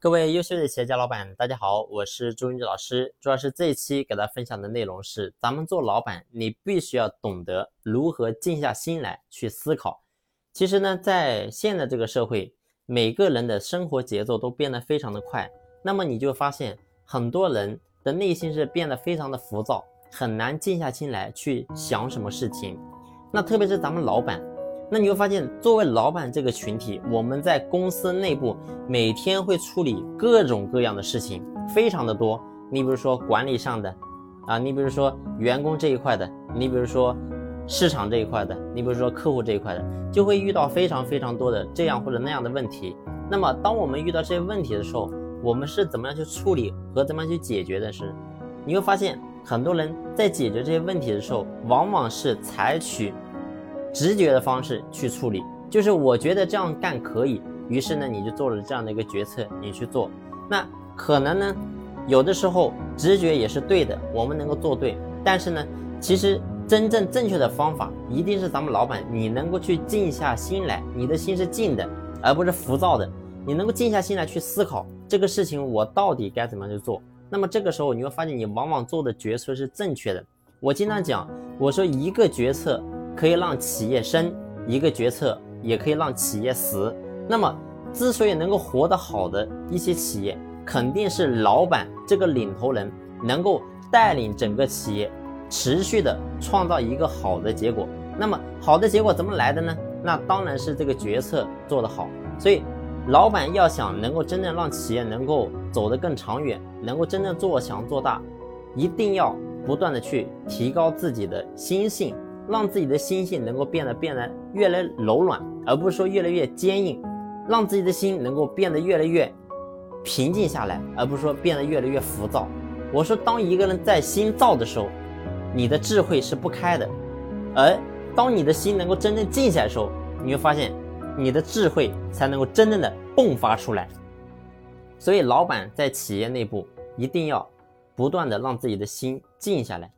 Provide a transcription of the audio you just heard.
各位优秀的企业家老板，大家好，我是朱云志老师。主要是这一期给大家分享的内容是，咱们做老板，你必须要懂得如何静下心来去思考。其实呢，在现在这个社会，每个人的生活节奏都变得非常的快，那么你就发现很多人的内心是变得非常的浮躁，很难静下心来去想什么事情。那特别是咱们老板。那你会发现，作为老板这个群体，我们在公司内部每天会处理各种各样的事情，非常的多。你比如说管理上的，啊，你比如说员工这一块的，你比如说市场这一块的，你比如说客户这一块的，就会遇到非常非常多的这样或者那样的问题。那么，当我们遇到这些问题的时候，我们是怎么样去处理和怎么样去解决的？是，你会发现很多人在解决这些问题的时候，往往是采取。直觉的方式去处理，就是我觉得这样干可以，于是呢，你就做了这样的一个决策，你去做。那可能呢，有的时候直觉也是对的，我们能够做对。但是呢，其实真正正确的方法，一定是咱们老板你能够去静下心来，你的心是静的，而不是浮躁的。你能够静下心来去思考这个事情，我到底该怎么样去做。那么这个时候你会发现，你往往做的决策是正确的。我经常讲，我说一个决策。可以让企业生一个决策，也可以让企业死。那么，之所以能够活得好的一些企业，肯定是老板这个领头人能够带领整个企业持续的创造一个好的结果。那么，好的结果怎么来的呢？那当然是这个决策做得好。所以，老板要想能够真正让企业能够走得更长远，能够真正做强做大，一定要不断的去提高自己的心性。让自己的心性能够变得变得越来柔软，而不是说越来越坚硬；让自己的心能够变得越来越平静下来，而不是说变得越来越浮躁。我说，当一个人在心躁的时候，你的智慧是不开的；而当你的心能够真正静下来的时候，你会发现你的智慧才能够真正的迸发出来。所以，老板在企业内部一定要不断的让自己的心静下来。